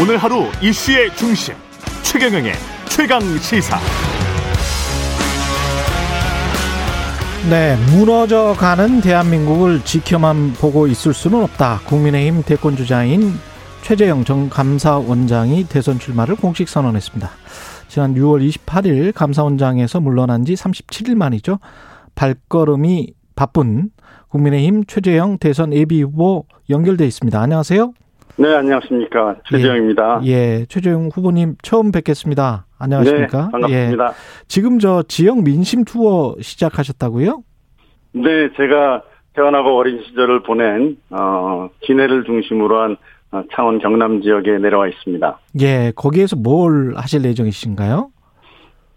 오늘 하루 이슈의 중심 최경영의 최강 시사. 네, 무너져가는 대한민국을 지켜만 보고 있을 수는 없다. 국민의힘 대권 주자인 최재형 전 감사원장이 대선 출마를 공식 선언했습니다. 지난 6월 28일 감사원장에서 물러난 지 37일 만이죠. 발걸음이 바쁜 국민의힘 최재형 대선 예비 후보 연결돼 있습니다. 안녕하세요. 네, 안녕하십니까. 최재형입니다. 예, 예, 최재형 후보님 처음 뵙겠습니다. 안녕하십니까? 네, 반갑습니다. 예. 지금 저 지역 민심 투어 시작하셨다고요? 네, 제가 태어나고 어린 시절을 보낸 어, 기내를 중심으로 한 어, 창원 경남 지역에 내려와 있습니다. 예, 거기에서 뭘 하실 예정이신가요?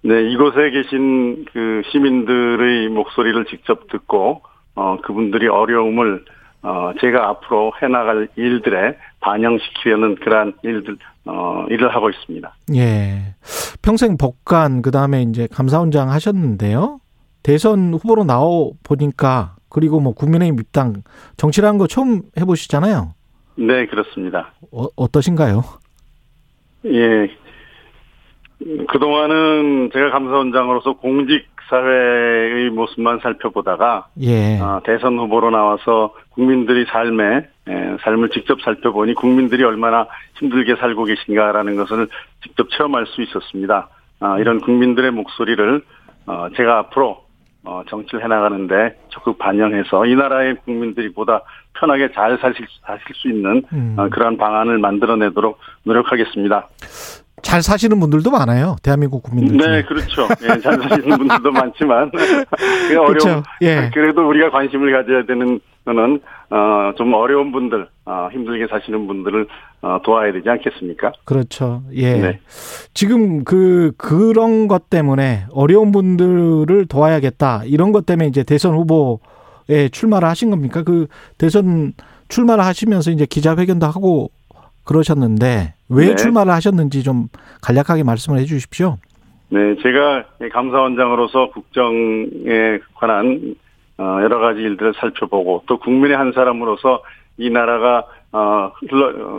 네, 이곳에 계신 그 시민들의 목소리를 직접 듣고 어, 그분들이 어려움을 어, 제가 앞으로 해나갈 일들에 반영시키려는 그러한 일들, 어, 일을 하고 있습니다. 예. 평생 법관, 그 다음에 이제 감사원장 하셨는데요. 대선 후보로 나와 보니까, 그리고 뭐 국민의힘 입당, 정치라는 거 처음 해 보시잖아요. 네, 그렇습니다. 어, 어떠신가요? 예. 그동안은 제가 감사원장으로서 공직 사회의 모습만 살펴보다가 예. 어, 대선 후보로 나와서 국민들이 삶에 예, 삶을 직접 살펴보니 국민들이 얼마나 힘들게 살고 계신가라는 것을 직접 체험할 수 있었습니다. 어, 이런 국민들의 목소리를 어, 제가 앞으로 어, 정치를 해나가는데 적극 반영해서 이 나라의 국민들이 보다 편하게 잘 사실, 사실 수 있는 음. 어, 그러한 방안을 만들어내도록 노력하겠습니다. 잘 사시는 분들도 많아요. 대한민국 국민들. 중에. 네, 그렇죠. 예, 잘 사시는 분들도 많지만 그 어려운 그렇죠. 예. 그래도 우리가 관심을 가져야 되는 거는 어, 좀 어려운 분들, 어, 힘들게 사시는 분들을 어, 도와야 되지 않겠습니까? 그렇죠. 예. 네. 지금 그 그런 것 때문에 어려운 분들을 도와야겠다. 이런 것 때문에 이제 대선 후보에 출마를 하신 겁니까? 그 대선 출마를 하시면서 이제 기자회견도 하고 그러셨는데 왜 네. 출마를 하셨는지 좀 간략하게 말씀을 해 주십시오. 네, 제가 감사원장으로서 국정에 관한 어, 여러 가지 일들을 살펴보고 또 국민의 한 사람으로서 이 나라가 어,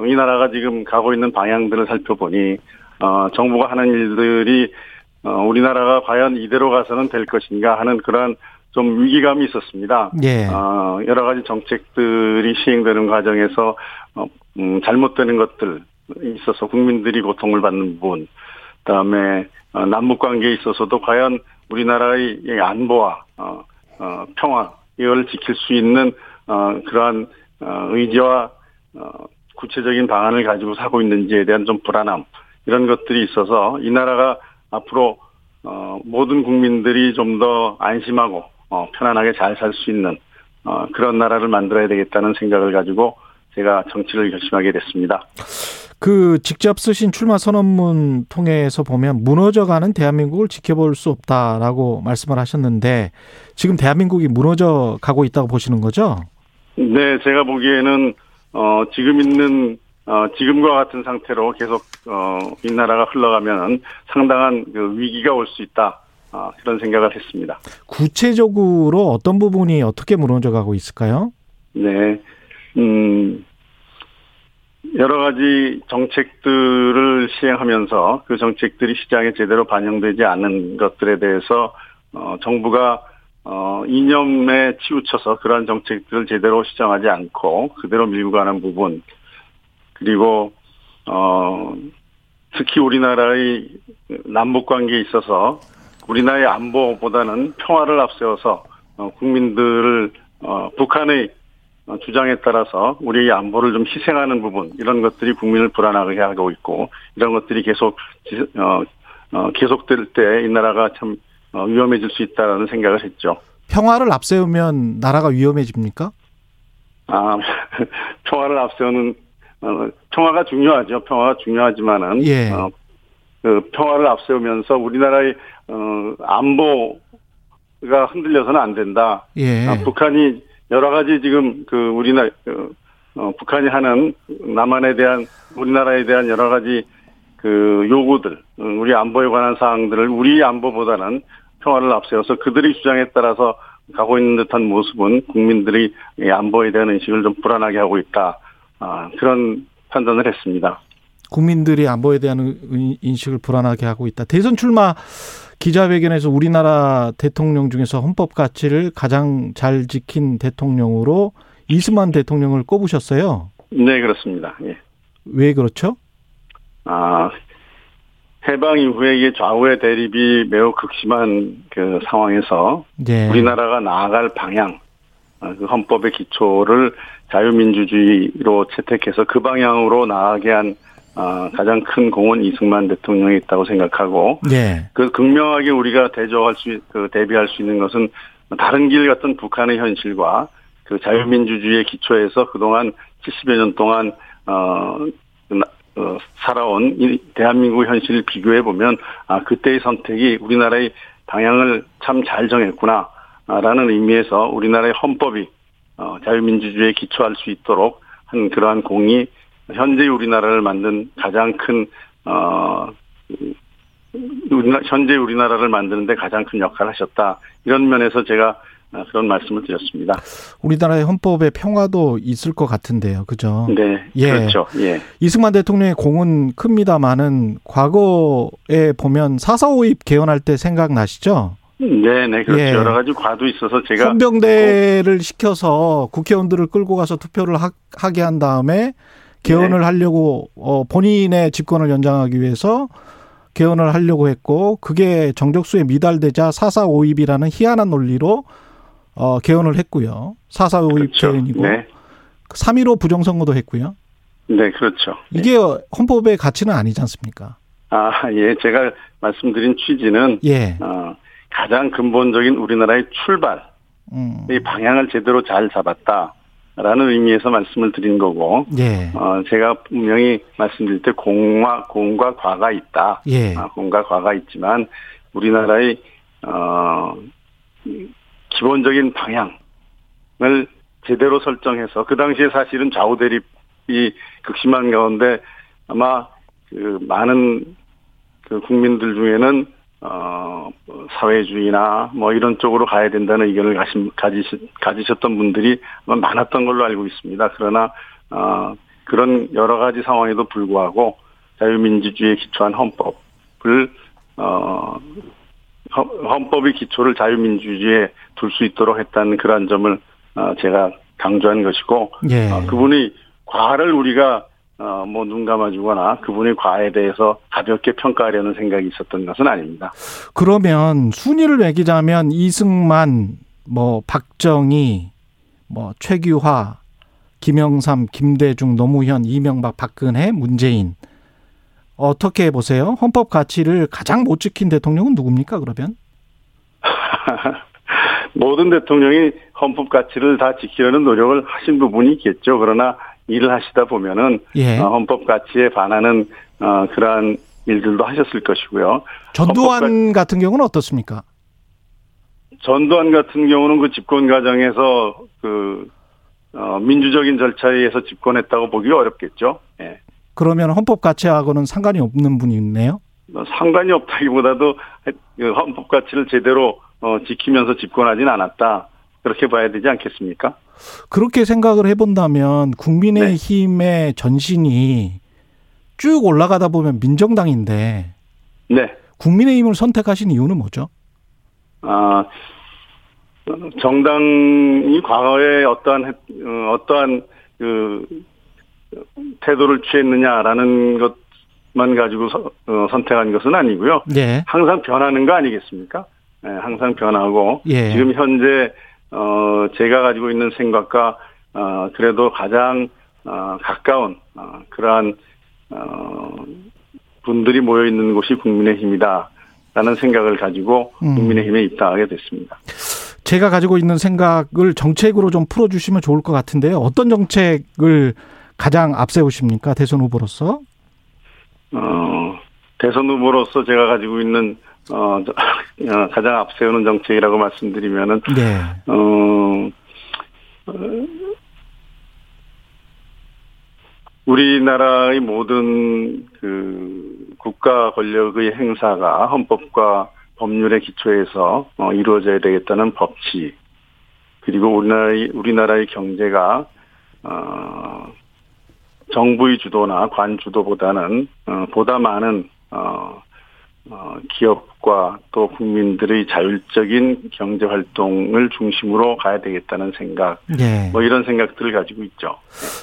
이 나라가 지금 가고 있는 방향들을 살펴보니 어, 정부가 하는 일들이 어, 우리나라가 과연 이대로 가서는 될 것인가 하는 그러한 좀 위기감이 있었습니다. 예. 어, 여러 가지 정책들이 시행되는 과정에서 어, 음, 잘못되는 것들 있어서 국민들이 고통을 받는 부분, 그다음에 어, 남북 관계에 있어서도 과연 우리나라의 이 안보와 어, 어, 평화 이걸 지킬 수 있는 어, 그러한 어, 의지와 어, 구체적인 방안을 가지고 사고 있는지에 대한 좀 불안함 이런 것들이 있어서 이 나라가 앞으로 어, 모든 국민들이 좀 더 안심하고 어, 편안하게 잘 살 수 있는 어, 그런 나라를 만들어야 되겠다는 생각을 가지고 제가 정치를 결심하게 됐습니다. 그 직접 쓰신 출마 선언문 통해서 보면 무너져가는 대한민국을 지켜볼 수 없다라고 말씀을 하셨는데 지금 대한민국이 무너져 가고 있다고 보시는 거죠? 네, 제가 보기에는 어, 지금 있는 어, 지금과 같은 상태로 계속 어, 이 나라가 흘러가면 상당한 그 위기가 올 수 있다. 어, 그런 생각을 했습니다. 구체적으로 어떤 부분이 어떻게 무너져 가고 있을까요? 네, 음, 여러 가지 정책들을 시행하면서 그 정책들이 시장에 제대로 반영되지 않는 것들에 대해서 어, 정부가 어, 이념에 치우쳐서 그러한 정책들을 제대로 시정하지 않고 그대로 밀고 가는 부분 그리고 어, 특히 우리나라의 남북 관계에 있어서 우리나라의 안보보다는 평화를 앞세워서 어, 국민들을 어, 북한의 어, 주장에 따라서 우리의 안보를 좀 희생하는 부분 이런 것들이 국민을 불안하게 하고 있고 이런 것들이 계속 지- 어, 어, 계속될 때 이 나라가 참 어, 위험해질 수 있다라는 생각을 했죠. 평화를 앞세우면 나라가 위험해집니까? 아 평화를 앞세우는 어, 평화가 중요하죠. 평화가 중요하지만은 예. 어, 그 평화를 앞세우면서 우리나라의 어, 안보가 흔들려서는 안 된다. 예. 아, 북한이 여러 가지 지금 그 우리나라 그, 어, 북한이 하는 남한에 대한 우리나라에 대한 여러 가지 그 요구들, 어, 우리 안보에 관한 사항들을 우리 안보보다는 평화를 앞세워서 그들의 주장에 따라서 가고 있는 듯한 모습은 국민들이 이 안보에 대한 인식을 좀 불안하게 하고 있다. 아, 그런 판단을 했습니다. 국민들이 안보에 대한 인식을 불안하게 하고 있다. 대선 출마 기자회견에서 우리나라 대통령 중에서 헌법 가치를 가장 잘 지킨 대통령으로 이승만 대통령을 꼽으셨어요. 네, 그렇습니다. 예. 왜 그렇죠? 아, 해방 이후에 이게 좌우의 대립이 매우 극심한 그 상황에서 예. 우리나라가 나아갈 방향, 아, 그 헌법의 기초를 자유민주주의로 채택해서 그 방향으로 나아가게 한 아, 가장 큰 공은 이승만 대통령이 있다고 생각하고 예. 그 극명하게 우리가 대조할 수, 그 대비할 수 있는 것은 다른 길 같은 북한의 현실과 그 자유민주주의의 기초에서 그동안 70여 년 동안 어, 어 살아온 이 대한민국 현실을 비교해 보면 아 그때의 선택이 우리나라의 방향을 참 잘 정했구나라는 의미에서 우리나라의 헌법이 어, 자유민주주의에 기초할 수 있도록 한 그러한 공이 현재 우리나라를 만든 가장 큰 어, 현재 우리나라를 만드는데 가장 큰 역할을 하셨다. 이런 면에서 제가 그런 말씀을 드렸습니다. 우리나라의 헌법에 평화도 있을 것 같은데요. 그죠? 네. 예. 그렇죠. 예. 이승만 대통령의 공은 큽니다만은 과거에 보면 4.4.5입 개헌할 때 생각나시죠? 네, 네, 그렇죠. 예. 여러 가지 과도 있어서 제가 헌병대를 시켜서 국회의원들을 끌고 가서 투표를 하, 하게 한 다음에 개헌을 네. 하려고 어 본인의 집권을 연장하기 위해서 개헌을 하려고 했고 그게 정적수에 미달되자 4.4.5입이라는 희한한 논리로 어 개헌을 했고요. 4.4.5입 그렇죠. 개헌이고 네. 3.15 부정선거도 했고요. 네, 그렇죠. 이게 헌법의 가치는 아니지 않습니까? 아, 예. 제가 말씀드린 취지는 예. 어, 가장 근본적인 우리나라의 출발, 음. 이 방향을 제대로 잘 잡았다. 라는 의미에서 말씀을 드린 거고, 예. 어, 제가 분명히 말씀드릴 때 공과, 공과 과가 있다. 예. 아, 공과 과가 있지만, 우리나라의, 어, 기본적인 방향을 제대로 설정해서, 그 당시에 사실은 좌우 대립이 극심한 가운데 아마 그 많은 그 국민들 중에는 어, 사회주의나 뭐 이런 쪽으로 가야 된다는 의견을 가신, 가지시, 가지셨던 분들이 많았던 걸로 알고 있습니다. 그러나, 어, 그런 여러 가지 상황에도 불구하고 자유민주주의에 기초한 헌법을, 어, 헌법의 기초를 자유민주주의에 둘 수 있도록 했다는 그러한 점을, 어, 제가 강조한 것이고, 예. 어, 그분이 과를 우리가 어, 뭐, 눈 감아주거나 그분의 과에 대해서 가볍게 평가하려는 생각이 있었던 것은 아닙니다. 그러면 순위를 매기자면 이승만, 뭐, 박정희, 뭐, 최규화, 김영삼, 김대중, 노무현, 이명박, 박근혜, 문재인. 어떻게 보세요? 헌법 가치를 가장 못 지킨 대통령은 누굽니까, 그러면? 모든 대통령이 헌법 가치를 다 지키려는 노력을 하신 부분이 있겠죠. 그러나 일을 하시다 보면은 예. 어, 헌법 가치에 반하는 어, 그러한 일들도 하셨을 것이고요. 전두환 같은 경우는 어떻습니까? 전두환 같은 경우는 그 집권 과정에서 그 어, 민주적인 절차에 의해서 집권했다고 보기 어렵겠죠. 예. 그러면 헌법 가치하고는 상관이 없는 분이 있네요. 뭐 상관이 없다기보다도 그 헌법 가치를 제대로 어, 지키면서 집권하진 않았다. 그렇게 봐야 되지 않겠습니까? 그렇게 생각을 해본다면 국민의힘의 네. 전신이 쭉 올라가다 보면 민정당인데 네. 국민의힘을 선택하신 이유는 뭐죠? 아 정당이 과거에 어떠한 어, 어떠한 그 태도를 취했느냐라는 것만 가지고 서, 어, 선택한 것은 아니고요. 네. 항상 변하는 거 아니겠습니까? 네, 항상 변하고 예. 지금 현재 어, 제가 가지고 있는 생각과, 어, 그래도 가장, 어, 가까운, 어, 그러한, 어, 분들이 모여 있는 곳이 국민의힘이다. 라는 생각을 가지고 음. 국민의힘에 입당하게 됐습니다. 제가 가지고 있는 생각을 정책으로 좀 풀어주시면 좋을 것 같은데요. 어떤 정책을 가장 앞세우십니까? 대선 후보로서? 어, 대선 후보로서 제가 가지고 있는 어, 어, 가장 앞세우는 정책이라고 말씀드리면은, 네. 어, 우리나라의 모든 그 국가 권력의 행사가 헌법과 법률의 기초에서 어, 이루어져야 되겠다는 법칙, 그리고 우리나라의, 우리나라의 경제가, 어, 정부의 주도나 관 주도보다는 어, 보다 많은 어, 어, 기업과 또 국민들의 자율적인 경제 활동을 중심으로 가야 되겠다는 생각, 예. 뭐 이런 생각들을 가지고 있죠.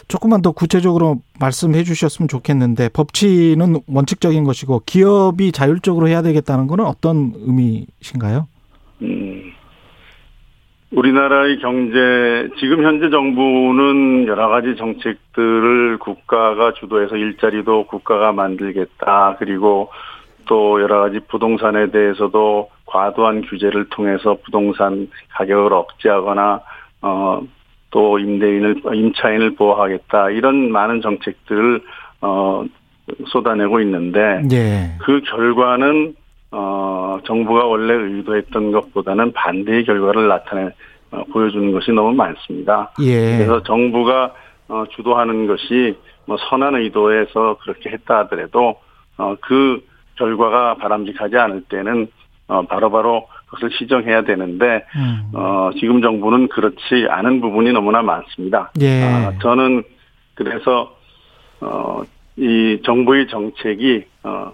조금만 더 구체적으로 말씀해 주셨으면 좋겠는데 법치는 원칙적인 것이고 기업이 자율적으로 해야 되겠다는 것은 어떤 의미신가요? 음, 우리나라의 경제 지금 현재 정부는 여러 가지 정책들을 국가가 주도해서 일자리도 국가가 만들겠다 그리고 또 여러 가지 부동산에 대해서도 과도한 규제를 통해서 부동산 가격을 억제하거나 어 또 임대인을 임차인을 보호하겠다 이런 많은 정책들을 어 쏟아내고 있는데 예. 그 결과는 어 정부가 원래 의도했던 것보다는 반대의 결과를 나타내 어, 보여주는 것이 너무 많습니다. 예. 그래서 정부가 어 주도하는 것이 뭐 선한 의도에서 그렇게 했다 하더라도 어 그 결과가 바람직하지 않을 때는 어, 바로바로 그것을 시정해야 되는데 음. 어, 지금 정부는 그렇지 않은 부분이 너무나 많습니다. 예. 아, 저는 그래서 어, 이 정부의 정책이 어,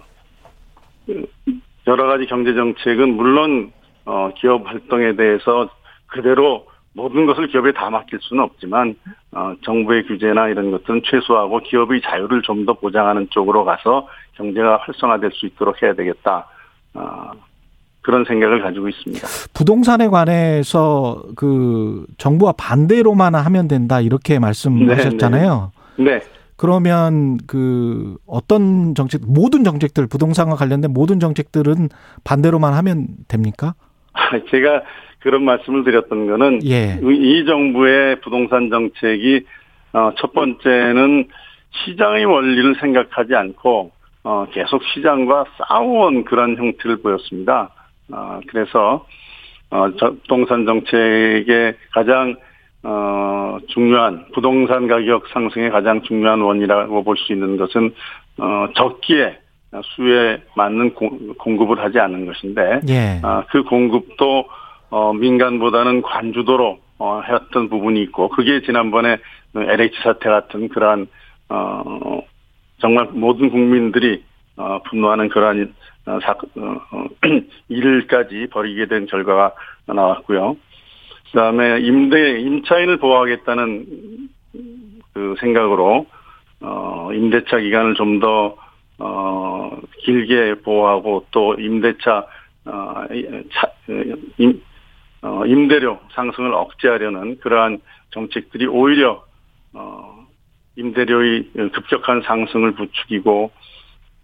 여러 가지 경제 정책은 물론 어, 기업 활동에 대해서 그대로 모든 것을 기업에 다 맡길 수는 없지만 어, 정부의 규제나 이런 것들은 최소화하고 기업의 자유를 좀 더 보장하는 쪽으로 가서 경제가 활성화될 수 있도록 해야 되겠다. 어, 그런 생각을 가지고 있습니다. 부동산에 관해서 그 정부와 반대로만 하면 된다 이렇게 말씀하셨잖아요. 네. 네. 네. 그러면 그 어떤 정책 모든 정책들 부동산과 관련된 모든 정책들은 반대로만 하면 됩니까? 제가 그런 말씀을 드렸던 거는 예. 이 정부의 부동산 정책이 어, 첫 번째는 시장의 원리를 생각하지 않고 어, 계속 시장과 싸워온 그런 형태를 보였습니다. 어, 그래서 부동산 정책의 가장 중요한 부동산 가격 상승의 가장 중요한 원이라고 볼 수 있는 것은 적기에 수에 맞는 공급을 하지 않는 것인데 예. 그 공급도 어, 민간보다는 관주도로 어, 했던 부분이 있고 그게 지난번에 LH 사태 같은 그러한 어, 정말 모든 국민들이 어, 분노하는 그러한 어, 사, 어, 어 일까지 벌이게 된 결과가 나왔고요. 그다음에 임대 임차인을 보호하겠다는 그 생각으로 어, 임대차 기간을 좀더 어, 길게 보호하고 또 임대차 어, 차, 임, 어, 임대료 상승을 억제하려는 그러한 정책들이 오히려 어, 임대료의 급격한 상승을 부추기고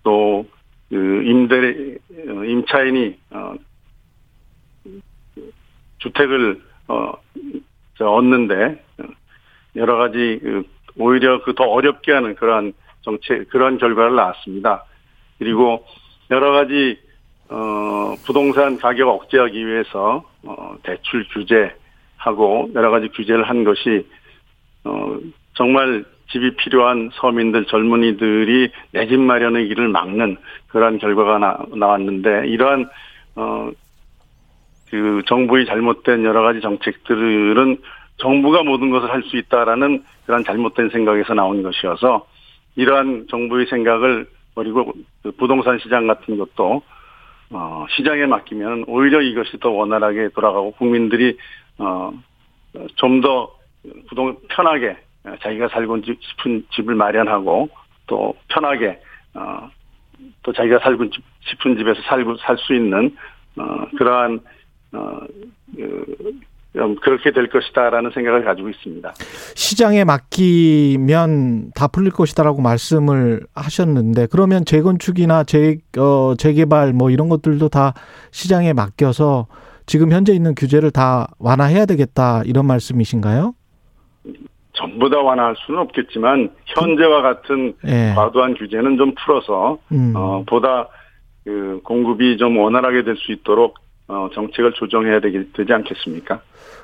또 그 임대 임차인이 어, 주택을 어, 얻는데 여러 가지 그 오히려 그 더 어렵게 하는 그러한 정책 그런 결과를 낳았습니다. 그리고 여러 가지 어, 부동산 가격 억제하기 위해서 어, 대출 규제하고 여러 가지 규제를 한 것이 어, 정말 집이 필요한 서민들 젊은이들이 내 집 마련의 길을 막는 그러한 결과가 나, 나왔는데 이러한 어, 그 정부의 잘못된 여러 가지 정책들은 정부가 모든 것을 할 수 있다라는 그런 잘못된 생각에서 나온 것이어서 이러한 정부의 생각을 버리고 그 부동산 시장 같은 것도 어, 시장에 맡기면 오히려 이것이 더 원활하게 돌아가고 국민들이 어, 좀 더 부동 편하게 자기가 살고 싶은 집을 마련하고 또 편하게 어, 또 자기가 살고 싶은 집에서 살고 살 수 있는 어, 그러한 어, 그, 그렇게 될 것이다라는 생각을 가지고 있습니다. 시장에 맡기면 다 풀릴 것이다라고 말씀을 하셨는데 그러면 재건축이나 재 어, 재개발 뭐 이런 것들도 다 시장에 맡겨서 지금 현재 있는 규제를 다 완화해야 되겠다 이런 말씀이신가요? 전부 다 완화할 수는 없겠지만 현재와 같은 네. 과도한 규제는 좀 풀어서 음. 어, 보다 그 공급이 좀 원활하게 될 수 있도록 어, 정책을 조정해야 되기, 되지 않겠습니까?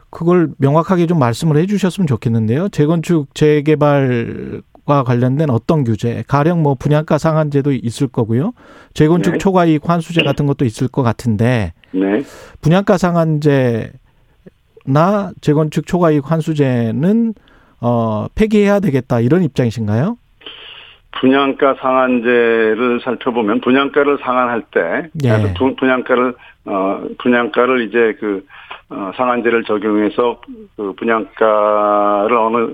그걸 명확하게 좀 말씀을 해 주셨으면 좋겠는데요. 재건축, 재개발과 관련된 어떤 규제, 가령 뭐 분양가 상한제도 있을 거고요. 재건축 네. 초과이익 환수제 같은 것도 있을 것 같은데, 네. 분양가 상한제나 재건축 초과이익 환수제는 어, 폐기해야 되겠다 이런 입장이신가요? 분양가 상한제를 살펴보면 분양가를 상한할 때 예. 분양가를 어 분양가를 이제 그 어, 상한제를 적용해서 그 분양가를 어느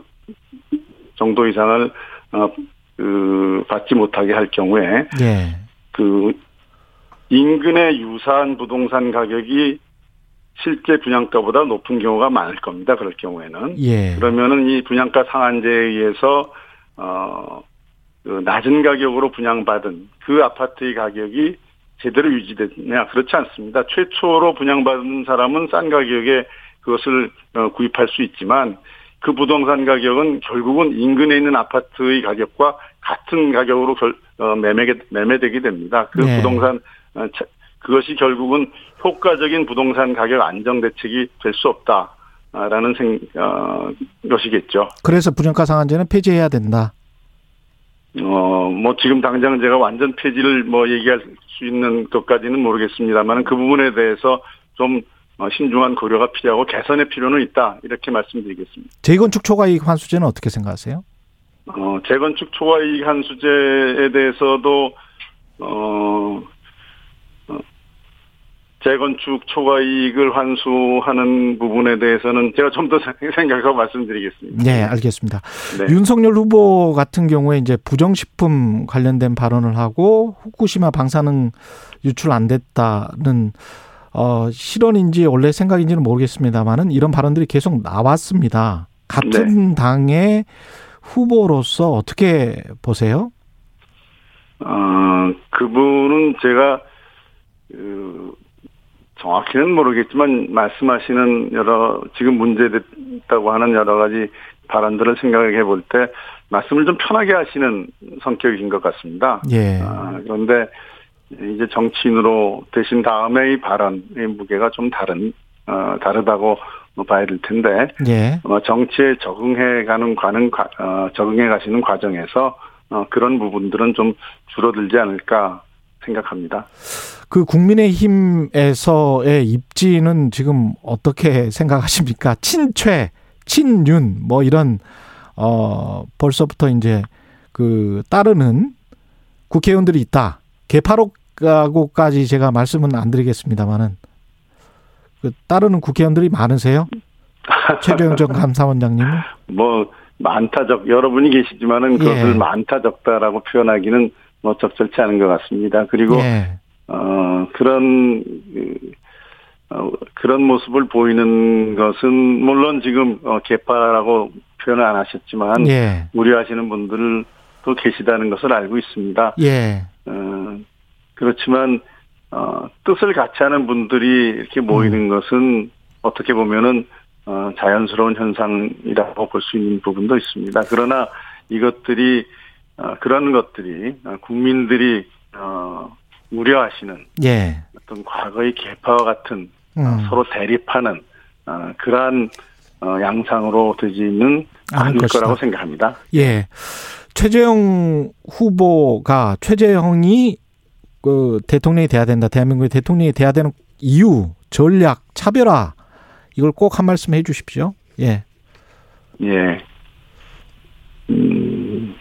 정도 이상을 어 그 받지 못하게 할 경우에 예. 그 인근의 유사한 부동산 가격이 실제 분양가보다 높은 경우가 많을 겁니다. 그럴 경우에는 예. 그러면은 이 분양가 상한제에 의해서 어, 그 낮은 가격으로 분양받은 그 아파트의 가격이 제대로 유지되냐 그렇지 않습니다. 최초로 분양받은 사람은 싼 가격에 그것을 어, 구입할 수 있지만 그 부동산 가격은 결국은 인근에 있는 아파트의 가격과 같은 가격으로 결, 어, 매매 매매되게 됩니다. 그 네. 부동산 어, 그것이 결국은 효과적인 부동산 가격 안정 대책이 될 수 없다라는 생 어, 것이겠죠. 그래서 분양가 상한제는 폐지해야 된다. 어, 뭐 지금 당장 제가 완전 폐지를 뭐 얘기할 수 있는 것까지는 모르겠습니다만 그 부분에 대해서 좀 어, 신중한 고려가 필요하고 개선의 필요는 있다 이렇게 말씀드리겠습니다. 재건축 초과이익 환수제는 어떻게 생각하세요? 어, 재건축 초과이익 환수제에 대해서도 어, 어, 재건축 초과 이익을 환수하는 부분에 대해서는 제가 좀 더 생각하고 말씀드리겠습니다. 네, 알겠습니다. 네. 윤석열 후보 같은 경우에 이제 부정식품 관련된 발언을 하고 후쿠시마 방사능 유출 안 됐다는 어 실언인지 원래 생각인지는 모르겠습니다만은 이런 발언들이 계속 나왔습니다. 같은 네. 당의 후보로서 어떻게 보세요? 어, 그분은 제가, 그, 정확히는 모르겠지만, 말씀하시는 여러, 지금 문제됐다고 하는 여러 가지 발언들을 생각해 볼 때, 말씀을 좀 편하게 하시는 성격인 것 같습니다. 예. 아, 그런데, 이제 정치인으로 되신 다음에의 발언의 무게가 좀 다른, 어, 다르다고 봐야 될 텐데, 예. 어, 정치에 적응해 가는 과는 과- 어, 적응해 가시는 과정에서 어, 그런 부분들은 좀 줄어들지 않을까 생각합니다. 그 국민의힘에서의 입지는 지금 어떻게 생각하십니까? 친최, 친윤 뭐 이런 어 벌써부터 이제 그 따르는 국회의원들이 있다. 개파로가고까지 제가 말씀은 안 드리겠습니다만은 그 따르는 국회의원들이 많으세요? 최재형 전 감사원장님은? 뭐 많다 적 여러분이 계시지만은 그것을 예. 많다 적다라고 표현하기는 뭐 적절치 않은 것 같습니다. 그리고 예. 어 그런 그, 어, 그런 모습을 보이는 것은 물론 지금 어, 개파라고 표현을 안 하셨지만 예. 우려하시는 분들도 계시다는 것을 알고 있습니다. 예. 어, 그렇지만 어, 뜻을 같이 하는 분들이 이렇게 모이는 것은 어떻게 보면은 어, 자연스러운 현상이라고 볼 수 있는 부분도 있습니다. 그러나 이것들이 어, 그런 것들이 어, 국민들이 어, 우려하시는 예. 어떤 과거의 개파와 같은 어, 음. 서로 대립하는 어, 그러한 어, 양상으로 되지는 않을 않을 것이다. 거라고 생각합니다. 예. 최재형 후보가 최재형이 그 대통령이 돼야 된다. 대한민국의 대통령이 돼야 되는 이유, 전략, 차별화 이걸 꼭 한 말씀 해 주십시오. 예. 예. 음,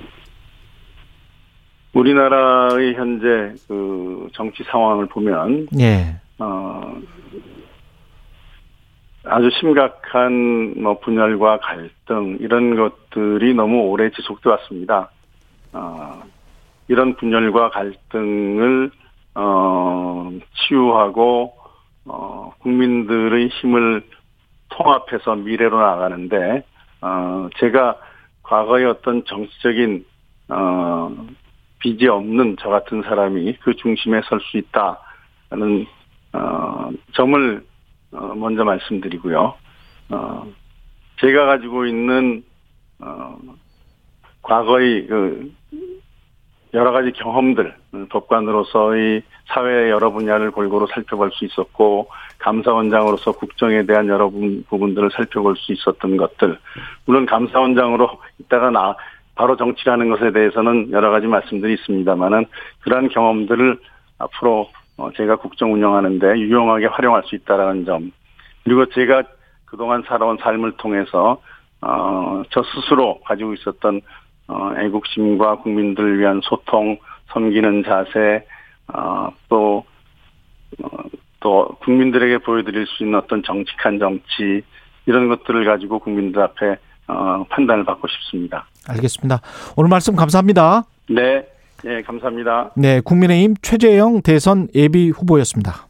우리나라의 현재 그 정치 상황을 보면, 예. 어, 아주 심각한 뭐 분열과 갈등 이런 것들이 너무 오래 지속돼 왔습니다. 어, 이런 분열과 갈등을 어, 치유하고 어, 국민들의 힘을 통합해서 미래로 나가는데 어, 제가 과거의 어떤 정치적인 어, 빚이 없는 저 같은 사람이 그 중심에 설 수 있다는 어, 점을 어, 먼저 말씀드리고요. 어, 제가 가지고 있는 어, 과거의 그 여러 가지 경험들, 음, 법관으로서의 사회 여러 분야를 골고루 살펴볼 수 있었고, 감사원장으로서 국정에 대한 여러 분- 부분들을 살펴볼 수 있었던 것들, 물론 감사원장으로 있다가 나, 바로 정치라는 것에 대해서는 여러 가지 말씀들이 있습니다만은, 그러한 경험들을 앞으로 어, 제가 국정 운영하는데 유용하게 활용할 수 있다라는 점, 그리고 제가 그동안 살아온 삶을 통해서, 어, 저 스스로 가지고 있었던 어, 애국심과 국민들을 위한 소통, 섬기는 자세, 어, 또, 어, 또 국민들에게 보여드릴 수 있는 어떤 정직한 정치 이런 것들을 가지고 국민들 앞에 어, 판단을 받고 싶습니다. 알겠습니다. 오늘 말씀 감사합니다. 네, 예, 감사합니다. 네, 국민의힘 최재형 대선 예비 후보였습니다.